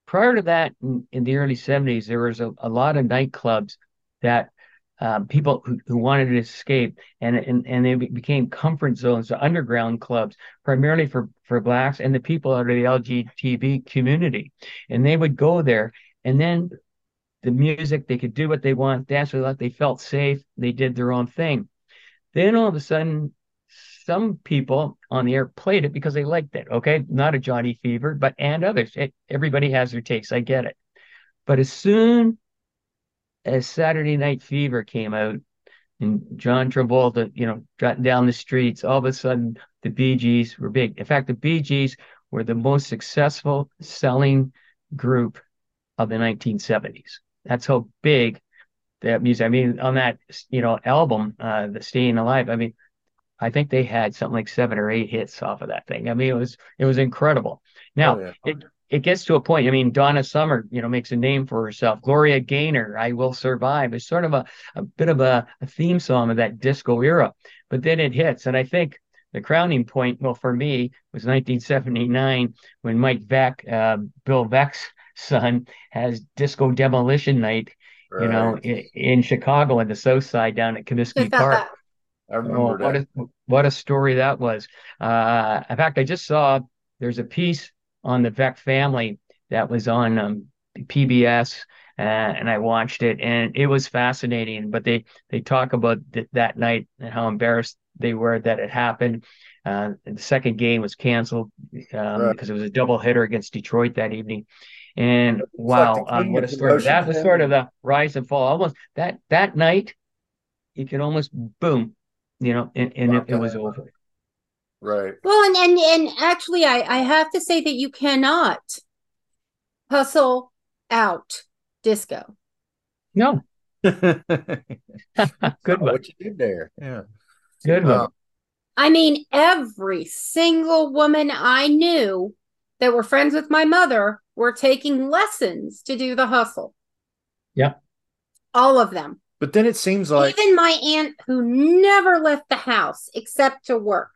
Prior to that, in, in the early '70s, there was a, a lot of nightclubs that um, people who, who wanted to escape, and and and they became comfort zones, underground clubs, primarily for for blacks and the people out of the LGBT community, and they would go there, and then the music, they could do what they want, dance what they felt safe, they did their own thing. Then all of a sudden, some people on the air played it because they liked it. Okay, not a Johnny Fever, but and others. It, everybody has their takes. I get it. But as soon as Saturday Night Fever came out and John Travolta, you know, got down the streets, all of a sudden the Bee Gees were big. In fact, the Bee Gees were the most successful selling group of the 1970s. That's how big that music. I mean, on that you know album, uh, the Staying Alive. I mean, I think they had something like seven or eight hits off of that thing. I mean, it was it was incredible. Now oh, yeah. it it gets to a point. I mean, Donna Summer, you know, makes a name for herself. Gloria Gaynor, "I Will Survive," is sort of a a bit of a, a theme song of that disco era. But then it hits, and I think the crowning point, well, for me, was 1979 when Mike Veeck, uh, Bill Veeck's son, has disco demolition night you know, in, in Chicago on the South Side down at Comiskey Park. I Oh, remember what that. a what a story that was. Uh, in fact, I just saw there's a piece on the Veeck family that was on um, PBS, uh, and I watched it, and it was fascinating. But they they talk about th- that night and how embarrassed they were that it happened. Uh, the second game was canceled um, Right. because it was a double hitter against Detroit that evening. And like wow, the um, what a story! That was sort of the rise and fall. Almost that that night, you could almost boom, you know, and, and it, it was over. Right. Well, and and and actually, I I have to say that you cannot hustle out disco. No, Good one. What you did there? Yeah. Good one. I mean, every single woman I knew that were friends with my mother were taking lessons to do the hustle. yeah All of them. but then it seems like Even my aunt, who never left the house except to work,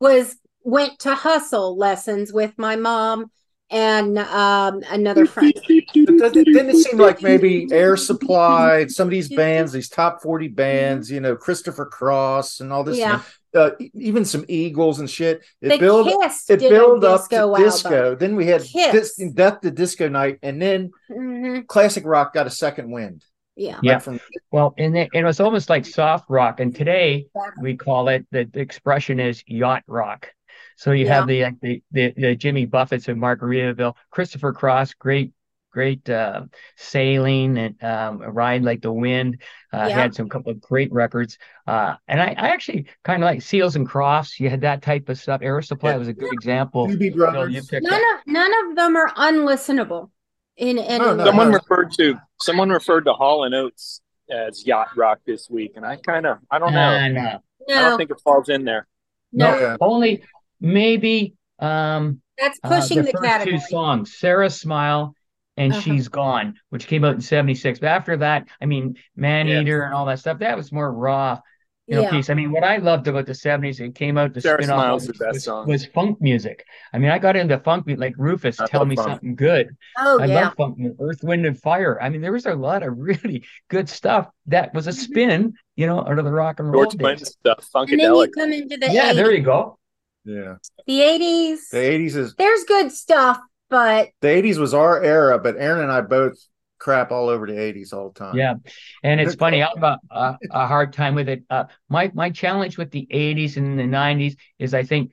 Was went to hustle lessons with my mom and um, another friend. But does it- Didn't it seem like maybe Air Supply, some of these bands, these top 40 bands, you know, Christopher Cross and all this, Yeah. uh, even some Eagles and shit. It The built Kiss it did built up disco to disco. Then we had Kiss. dis- Death to Disco Night, and then Mhm. classic rock got a second wind. Yeah. Yeah. From Well, and it, it was almost like soft rock, and today we call it the, the expression is yacht rock. So you have the, like, the the the Jimmy Buffett's of Margaritaville, Christopher Cross, great great uh, sailing and um, ride like the wind. Uh, Yeah. Had some couple of great records, uh, and I, I actually kind of like Seals and Crofts. You had that type of stuff. Air Supply Yeah. was a good example. Doobie Phil, you None of none of them are unlistenable. In any No, no. Someone no. referred to someone referred to Hall and Oates as yacht rock this week, and I kind of I don't know. And, uh, I no, don't think it falls in there. no, no, Yeah. only maybe um, that's uh, pushing the, first category. two songs, Sara Smile and Uh-huh. She's Gone, which came out in 76. But after that, I mean, Man Yeah. Eater and all that stuff, that was more raw, you know, Yeah. piece. I mean, what I loved about the 70s, it came out to Sarah spin off Smile's the was, best was, song. was funk music. I mean, I got into funk music like Rufus, I Tell Me funk. Something Good. Oh I yeah. love funk Earth, Wind, and Fire. I mean, there was a lot of really good stuff that was a mm-hmm. spin, you know, out of the rock and roll George days. Clinton stuff, And then you come into the Yeah, 80s. there you go. Yeah. the 80s. The 80s is There's good stuff, but the 80s was our era, but Aaron and I both crap all over the 80s all the time. Yeah, and it's funny. I have a, a, a hard time with it. Uh, my my challenge with the '80s and the '90s is I think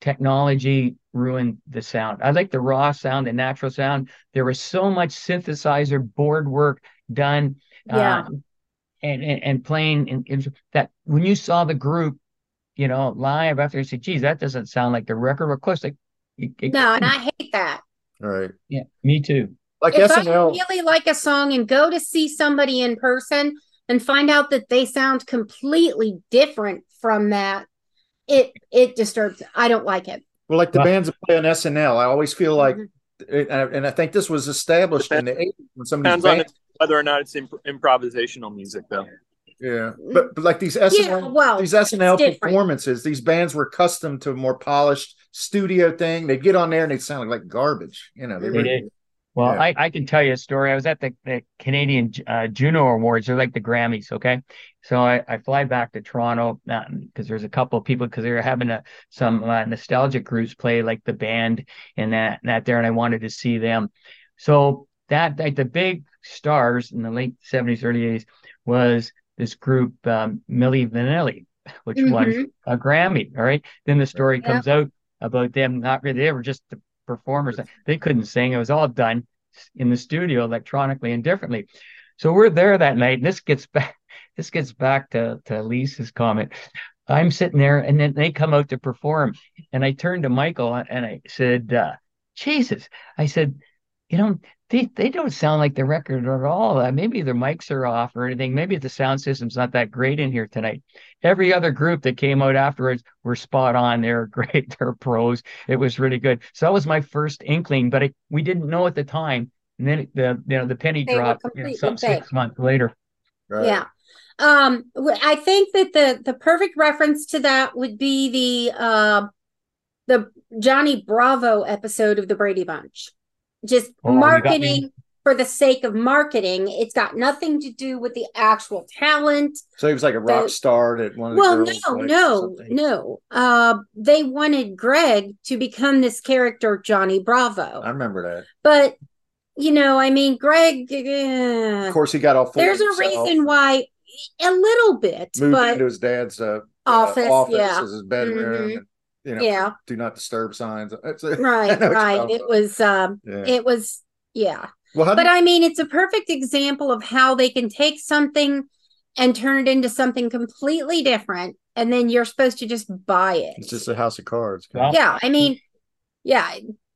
technology ruined the sound. I like the raw sound, the natural sound. There was so much synthesizer board work done, Yeah. uh, and, and and playing and, and that when you saw the group, you know, live after you said, "Geez, that doesn't sound like the record." Of course, like it- it- no, and I hate that. All right. yeah, me too. Like if I really like a song and go to see somebody in person and find out that they sound completely different from that, it it disturbs. I don't like it. Well, like the bands that play on SNL, I always feel like, Mhm. and I- think this was established in the 80s when some of Depends on bands, whether or not it's imp- improvisational music, though. yeah, but, but like these SNL, Yeah, well, these SNL performances, these bands were accustomed to a more polished studio thing. They'd get on there and they'd sound like garbage. You know, they They were, did. Well, Yeah. I, I can tell you a story. I was at the, the Canadian uh, Juno Awards. They're like the Grammys, okay? So I, I fly back to Toronto because there's a couple of people because they were having a, some uh, nostalgic groups play like the band and that that there, and I wanted to see them. So that like the big stars in the late 70s, early 80s was this group um, Milli Vanilli, which won Mhm. a Grammy. All right. Then the story comes out about them not really, they were just the performers. They couldn't sing. It was all done in the studio electronically and differently. So we're there that night. And this gets back, this gets back to, to Lisa's comment. I'm sitting there and then they come out to perform. And I turned to Michael and I said, uh, Jesus, I said, you know, they, they don't sound like the record at all. Uh, maybe their mics are off or anything. Maybe the sound system's not that great in here tonight. Every other group that came out afterwards were spot on. They're great. They're pros. It was really good. So that was my first inkling, but I, we didn't know at the time. And then the you know the penny They dropped you know, some six months later. right? Yeah. Um, w- I think that the the perfect reference to that would be the uh, the Johnny Bravo episode of the Brady Bunch. Just Oh, you got me. marketing for the sake of marketing. It's got nothing to do with the actual talent. So he was like a rock The- star that one of the Well, girls no, liked or no, something. no. Uh, they wanted Greg to become this character, Johnny Bravo. I remember that. but you know, I mean, Greg. eh, Of course, he got all. for there's a himself, reason why, a little bit, moved but into his dad's uh, office, uh, office yeah, as his bedroom. Mhm. And, you know, yeah, do not disturb signs. It's right, know what you're right. It was, um, Yeah. it was, yeah. well, But did, I mean, it's a perfect example of how they can take something and turn it into something completely different, and then you're supposed to just buy it. it's just a house of cards. Well- yeah, I mean, yeah,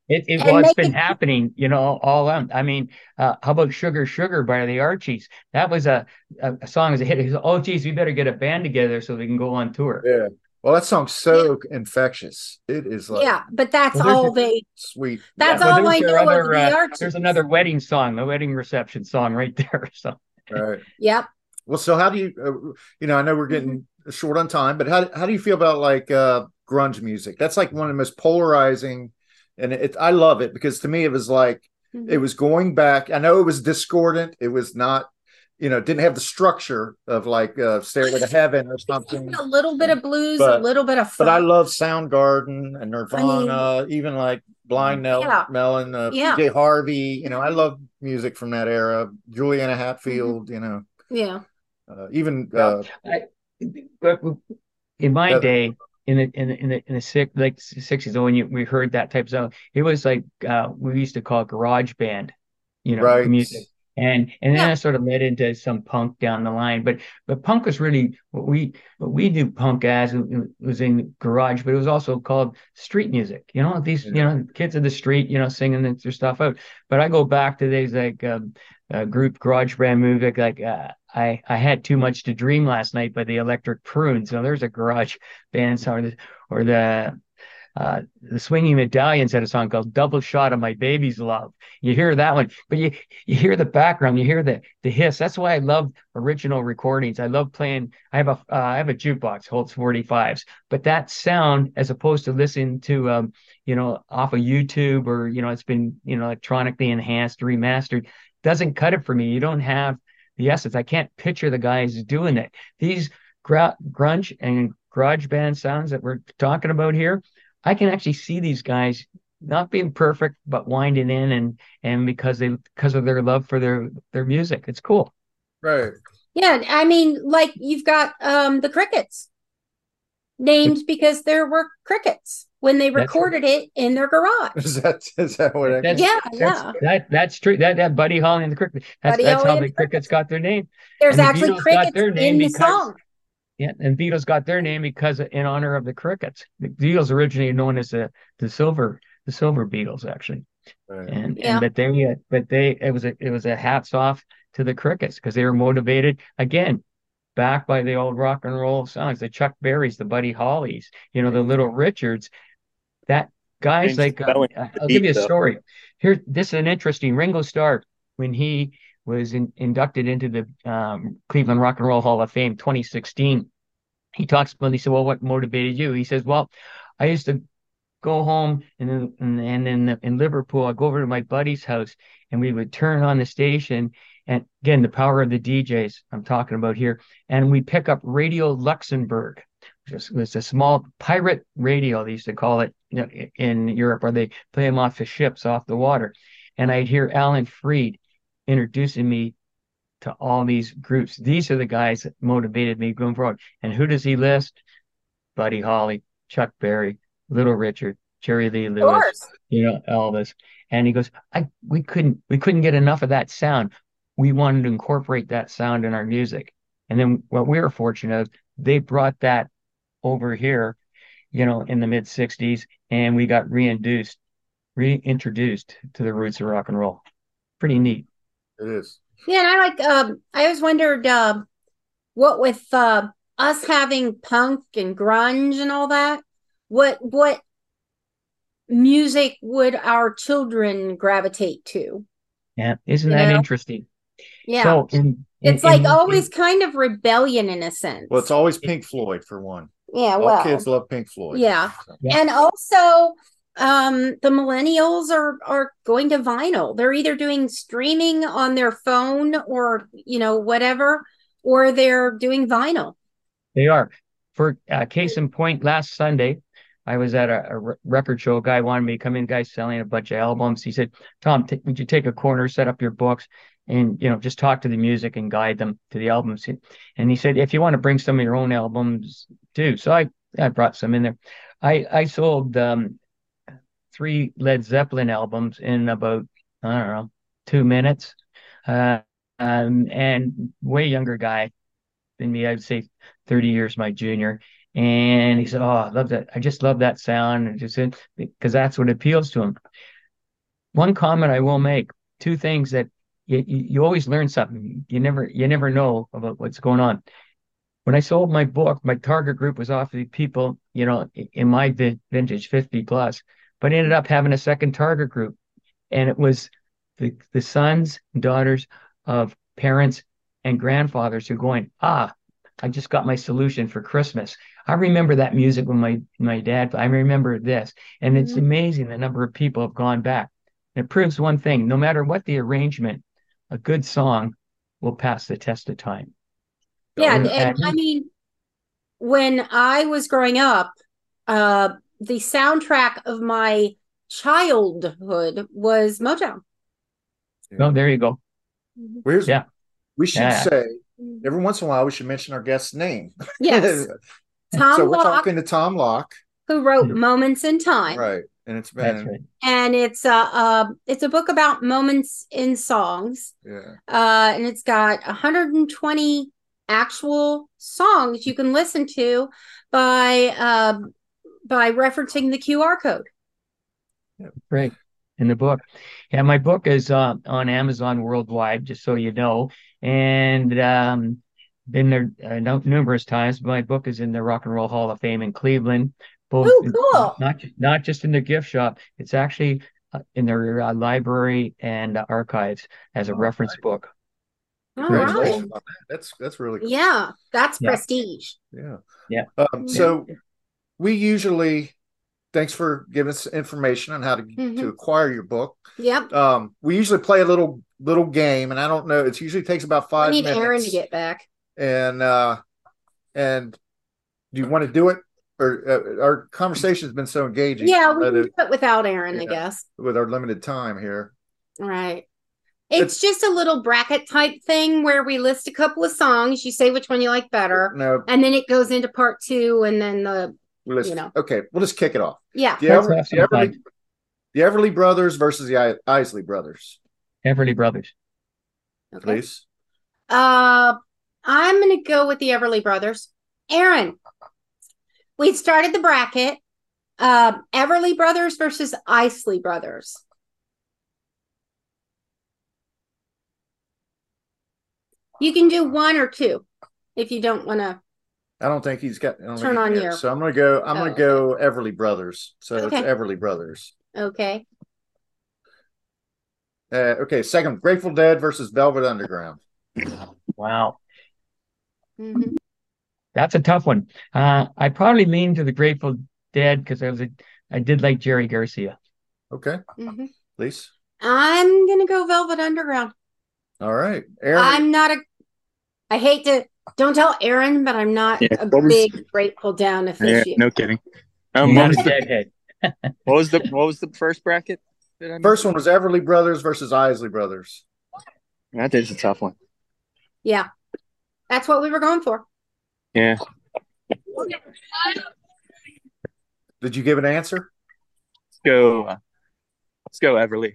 It, it And well, it's make been it- happening, you know, all around. I mean, uh, how about "Sugar Sugar" by the Archies? That was a a, a song as a hit. He said, "Oh, geez, we better get a band together so we can go on tour." Yeah. Well, that song's so infectious. It is like yeah, but that's Well, all a- they. sweet. That's Well, all I there's know your of the uh, Archies. There's another wedding song, the wedding reception song, right there. So Right. Yep. Well, so how do you, uh, you know, I know we're getting short on time, but how how do you feel about like uh grunge music? That's like one of the most polarizing, and it I love it because to me it was like it was going back. I know it was discordant. It was not, you know, didn't have the structure of like uh, Stairway to Heaven or something. A little bit of blues, But- a little bit of But I funk. love Soundgarden and Nirvana, even like Blind Mel- Yeah. Melon, uh, Yeah. PJ Harvey. You know, I love music from that era. Juliana Hatfield. Mm-hmm. You know, yeah. uh, even uh, but in my Yeah. day in the in the in the, in the six like sixties when you we heard that type of song it was like uh we used to call it garage band you know Right. music and and then Yeah. it sort of led into some punk down the line but but punk was really what we what we knew punk as it was in garage but it was also called street music you know these you know kids in the street you know singing their stuff out but I go back to days like um uh, group garage band music like uh, I I had too much to dream last night by the Electric Prunes. So there's a garage band song, or the uh, the Swinging Medallions had a song called "Double Shot of My Baby's Love." You hear that one, but you you hear the background, you hear the the hiss. That's why I love original recordings. I love playing. I have a uh, I have a jukebox holds 45s, but that sound, as opposed to listening to um you know off of YouTube or you know it's been you know electronically enhanced, remastered, doesn't cut it for me. You don't have the essence. I can't picture the guys doing it. These grunge and garage band sounds that we're talking about here, I can actually see these guys not being perfect, but winding in and and because they because of their love for their their music. It's cool. right. Yeah, I mean, like you've got um the crickets named because there were crickets when they That's recorded it in their garage. Is that is that what? I, That's- Yeah, That's, yeah. that that's true. That that Buddy Holly and the crickets. That's Buddy that's Holly how and the the crickets got their name. There's And actually Beatles crickets their name in the because- song. Yeah, and Beatles got their name because in honor of the crickets. The Beatles originally known as the the silver the silver Beatles actually. Right. and Yeah. and but they but they it was a it was a hats off to the crickets because they were motivated again back by the old rock and roll songs the chuck berrys the buddy hollies you know the little richards that guys James like uh, i'll give you a though. story here this is an interesting ringo starr when he was in, inducted into the um, cleveland rock and roll hall of fame 2016 he talks about he said well what motivated you he says well i used to go home and then and, and in Liverpool, I'd go over to my buddy's house and we would turn on the station. And again, the power of the DJs I'm talking about here. And we pick up Radio Luxembourg, which was, a small pirate radio, they used to call it in Europe, where they play them off the ships off the water. And I'd hear Alan Freed introducing me to all these groups. These are the guys that motivated me going forward. And who does he list? Buddy Holly, Chuck Berry, Little Richard, Jerry Lee Of Lewis, course. you know, Elvis. And he goes, I we couldn't we couldn't get enough of that sound. We wanted to incorporate that sound in our music. And then what we were fortunate of, they brought that over here, you know, in the mid 60s, and we got reintroduced, reintroduced to the roots of rock and roll. Pretty neat. It is. Yeah, and I like um I always wondered um what with uh us having punk and grunge and all that, what what music would our children gravitate to? Yeah. Isn't You that know? interesting? Yeah. So in, in- it's like in- always kind of rebellion in a sense. Well, it's always Pink Floyd for one. yeah, All well. kids love Pink Floyd. Yeah. So, Yeah. And also um the millennials are are going to vinyl. They're either doing streaming on their phone or you know whatever or they're doing vinyl. They are. For uh, case in point, last Sunday, I was at a, a record show. A guy wanted me to come in, guy selling a bunch of albums. He said, Tom, t- would you take a corner, set up your books, and you know, just talk to the music and guide them to the albums? And he said, if you want to bring some of your own albums, too." So I, I brought some in there. I, I sold um, three Led Zeppelin albums in about, I don't know, two minutes. Uh, um, and way younger guy than me, I'd say 30 years my junior. And he said, Oh, I love that. I just love that sound. And just because that's what appeals to him. one comment I will make: two things that you, you, always learn something. You never you never know about what's going on. When I sold my book, my target group was often people, you know, in my vintage, 50 plus, but ended up having a second target group. And it was the, the sons and daughters of parents and grandfathers who are going, ah, I just got my solution for Christmas. I remember that music when my my dad. I remember this, and it's Mhm. amazing the number of people have gone back. And it proves one thing: no matter what the arrangement, a good song will pass the test of time. Yeah, And- and and- I mean, when I was growing up, uh, the soundtrack of my childhood was Motown. Oh, there you go. Where's Yeah. we should Yeah. say every once in a while we should mention our guest's name. Yes, Tom so we're Locke, talking to Tom Locke, who wrote Mhm. Moments in Time, right? And it's That's been right. and it's a uh, it's a book about moments in songs, yeah. uh, and it's got 120 actual songs you can listen to by uh, by referencing the QR code. Great. In the book. Yeah, my book is uh, on Amazon worldwide, just so you know. And um, been there uh, nu- numerous times. My book is in the Rock and Roll Hall of Fame in Cleveland. Both Oh, cool. not not just in the gift shop. It's actually uh, in their uh, library and uh, archives as a Oh, reference nice. book. All Congratulations right. on that. That's that's really cool. Yeah, that's Yeah. prestige. Yeah. Yeah. Um, so we usually thanks for giving us information on how to Mhm. to acquire your book. Yep. Um, we usually play a little little game, and I don't know. It usually takes about five need minutes. Aaron to get back. and uh, and do you want to do it? Or uh, our conversation has been so engaging. Yeah, we can it- do it without Aaron, I guess. with our limited time here. Right. It's just a little bracket type thing where we list a couple of songs. You say which one you like better, No, and then it goes into part two, and then the let's, you know. okay, we'll just kick it off. yeah. The, Ever, the, Everly, fun. the Everly brothers versus the I- Isley brothers, Everly Brothers. Okay. please. Uh, I'm gonna go with the Everly Brothers. Aaron, we started the bracket. Uh, Everly Brothers versus Isley Brothers. You can do one or two if you don't want to. I don't think he's got. I don't Turn on cares. your- So I'm gonna go. I'm Oh, gonna okay. go Everly brothers. So Okay. it's Everly brothers. Okay. Uh, okay, second, Grateful Dead versus Velvet Underground. Wow. Mhm. That's a tough one. Uh, I probably lean to the Grateful Dead because I was a, I did like Jerry Garcia. Okay, Mhm. please. I'm gonna go Velvet Underground. All right, Aaron. I'm not a. I hate to. Don't tell Aaron, but I'm not Yeah, a what was- big Grateful Down Yeah, aficionado. no kidding. Um, You're what was the what was the what was the first bracket? That I First one was Everly brothers versus Isley brothers. That is a tough one. Yeah, that's what we were going for. Yeah. Did you give an answer? Let's go. Uh, let's go Everly.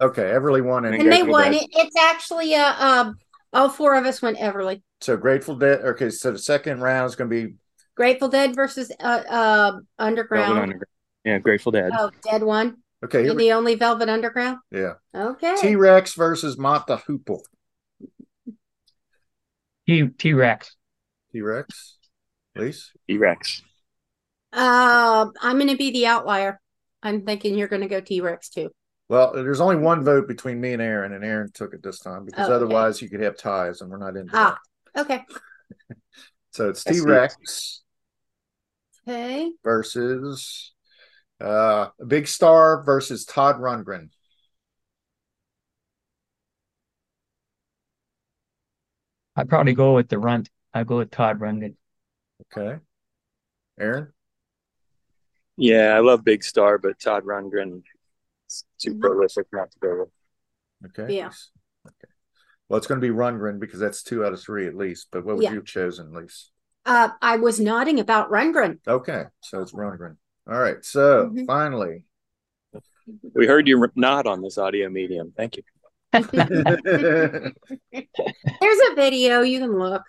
Okay, Everly won, and, And And they won it. It's actually uh, um, all four of us went Everly. So Grateful Dead. Okay, so the second round is going to be Grateful Dead versus uh, uh Velvet Underground. Underground. Yeah, Grateful Dead. Oh, Dead one. okay. You're Here we, the only Velvet Underground. yeah, Okay. T Rex versus Mott the Hoople. T T Rex. T Rex, please. T Rex. Uh, I'm going to be the outlier. I'm thinking you're going to go T Rex too. Well, there's only one vote between me and Aaron, and Aaron took it this time because Oh, okay. otherwise you could have ties, and we're not into Ah. That. Okay. So it's T Rex Okay. versus uh Big Star versus Todd Rundgren. I'd probably go with the runt. I'd go with Todd Rundgren. Okay, Aaron. Yeah, I love Big Star, but Todd Rundgren is too Mhm. prolific not to go with. Okay. Yeah. Okay. Well, it's going to be Rundgren because that's two out of three at least. But what would Yeah. you have chosen, Lise? Uh, I was nodding about Rundgren. Okay, so it's Rundgren. All right. So Mhm. finally, We heard you nod on this audio medium. Thank you. There's a video you can look.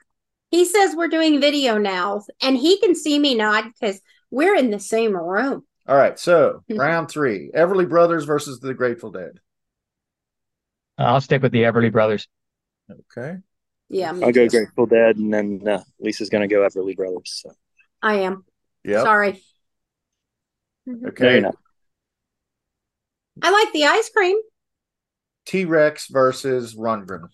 He says we're doing video now, and he can see me nod because we're in the same room. all right. So Mhm. round three: Everly Brothers versus the Grateful Dead. I'll stick with the Everly Brothers. Okay. Yeah, I'll go. Grateful Dead, and then uh, Lisa's gonna go Everly Brothers. So. I am. Yep. Sorry. Okay. nice. I like the ice cream. T Rex versus Rundgren.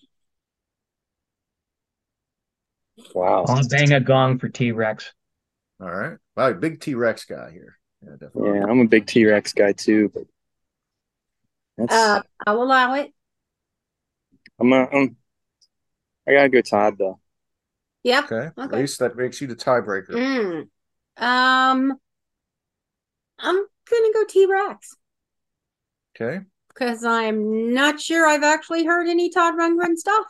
Wow. I'll bang a gong for T Rex. All right. Wow, big T Rex guy here. Yeah, definitely. Yeah, I'm a big T Rex guy too, but that's Uh, I'll allow it. I'm, a, I'm I gotta go Todd though. Yep. Okay. Okay. least that makes you the tiebreaker. Mm. Um, I'm gonna go T Rex Okay. because I'm not sure I've actually heard any Todd Rundgren stuff.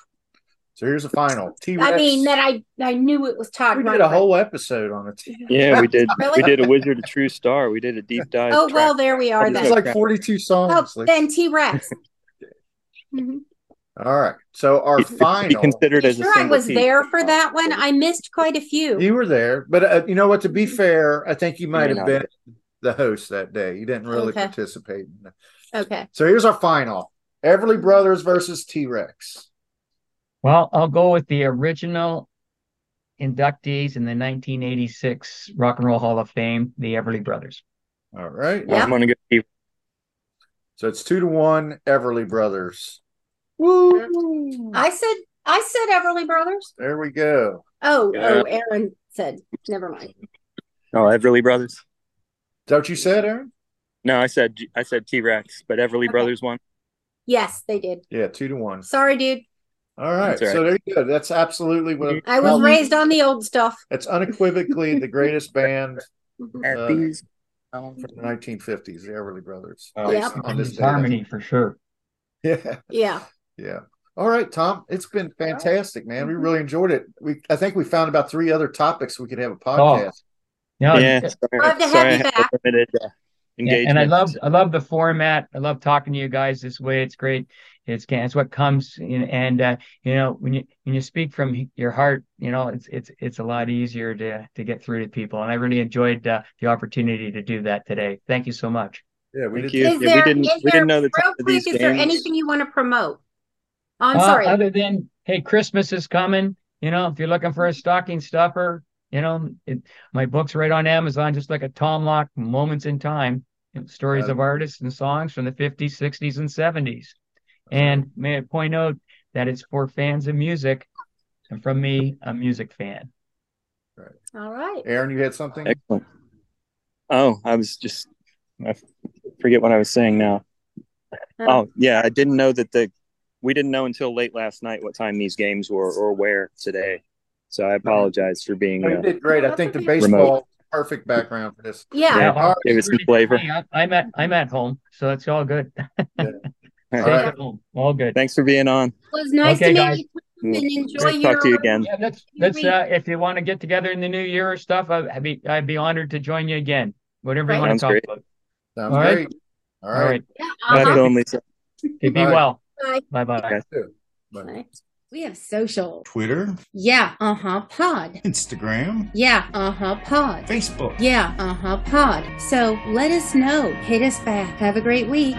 So here's the final. T Rex. I mean that I I knew it was Todd we Rundgren. did a whole episode on it. Yeah, we did. Really? We did a Wizard of True Star. We did a deep dive. oh well, there we are It was then. like 42 songs. Oh, Like- then T Rex. All right. So our It- it should be final. considered as Sure, I was piece. there for that one. I missed quite a few. You were there, but uh, you know what? To be fair, I think you might have been the host that day. You didn't really Okay. participate. Okay. So here's our final: Everly Brothers versus T Rex. Well, I'll go with the original inductees in the 1986 Rock and Roll Hall of Fame, the Everly Brothers. All right. Yeah. I'm gonna go. So it's two to one. Everly Brothers. Woo! I said I said Everly Brothers. There we go. Oh, Yeah. oh, Aaron said. Never mind. Oh, Everly Brothers. Is that what you said, Aaron? No, I said I said T Rex, but Everly Okay. Brothers won. Yes, they did. Yeah, two to one. Sorry, dude. All right. That's So there you go. That's absolutely what I was well, raised on the old stuff. It's unequivocally the greatest band At Uh, these. from the 1950s, the Everly Brothers. Oh, Yep. On this harmony for sure. Yeah. Yeah. Yeah. All right, Tom. It's been fantastic, man. We really enjoyed it. We I think we found about three other topics we could have a podcast. No, Yeah. yeah, Sorry, Love to have sorry I you back. limited uh, engagement. and I love I love the format. I love talking to you guys this way. It's great. It's it's what comes in, and uh, you know when you when you speak from your heart, you know it's it's it's a lot easier to to get through to people. And I really enjoyed uh, the opportunity to do that today. Thank you so much. Yeah, we Thank did. you. Is Yeah, we didn't- we there- didn't know the time real of quick, these is there anything you want to promote? I'm Uh, sorry. Other than hey, Christmas is coming. You know, if you're looking for a stocking stuffer, you know, it, my book's right on Amazon, just like a Tom Locke, Moments in Time, you know, stories Yeah. of artists and songs from the 50s, 60s, and 70s. And may I point out that it's for fans of music, and from me, a music fan. All right. Aaron, you had something? Excellent. Oh, I was just I forget what I was saying now. Oh, yeah, I didn't know that the we didn't know until late last night what time these games were or where today. So I apologize for being Oh, you uh, did great. I think the baseball Remote. perfect background for this. Yeah. Yeah. All right. gave it some flavor. I- I'm at I'm at home, so it's all good. Safe right. at home, all good. Thanks for being on. It was nice Okay, to guys. meet you and enjoy Talk your to you again. Yeah, let's let's uh, if you want to get together in the new year or stuff, I'd I'd be I'd be honored to join you again. Whatever you Right. want to talk great. about. Sounds All right. great. All All right. right. Yeah, uh-huh. Phil and Lisa. Okay, be well. Bye. Bye bye. Okay. Bye. Bye. We have social. Twitter, Yeah, uh huh, pod. Instagram, Yeah, uh huh, pod. Facebook. Yeah, uh huh, pod. So let us know. Hit us back. Have a great week.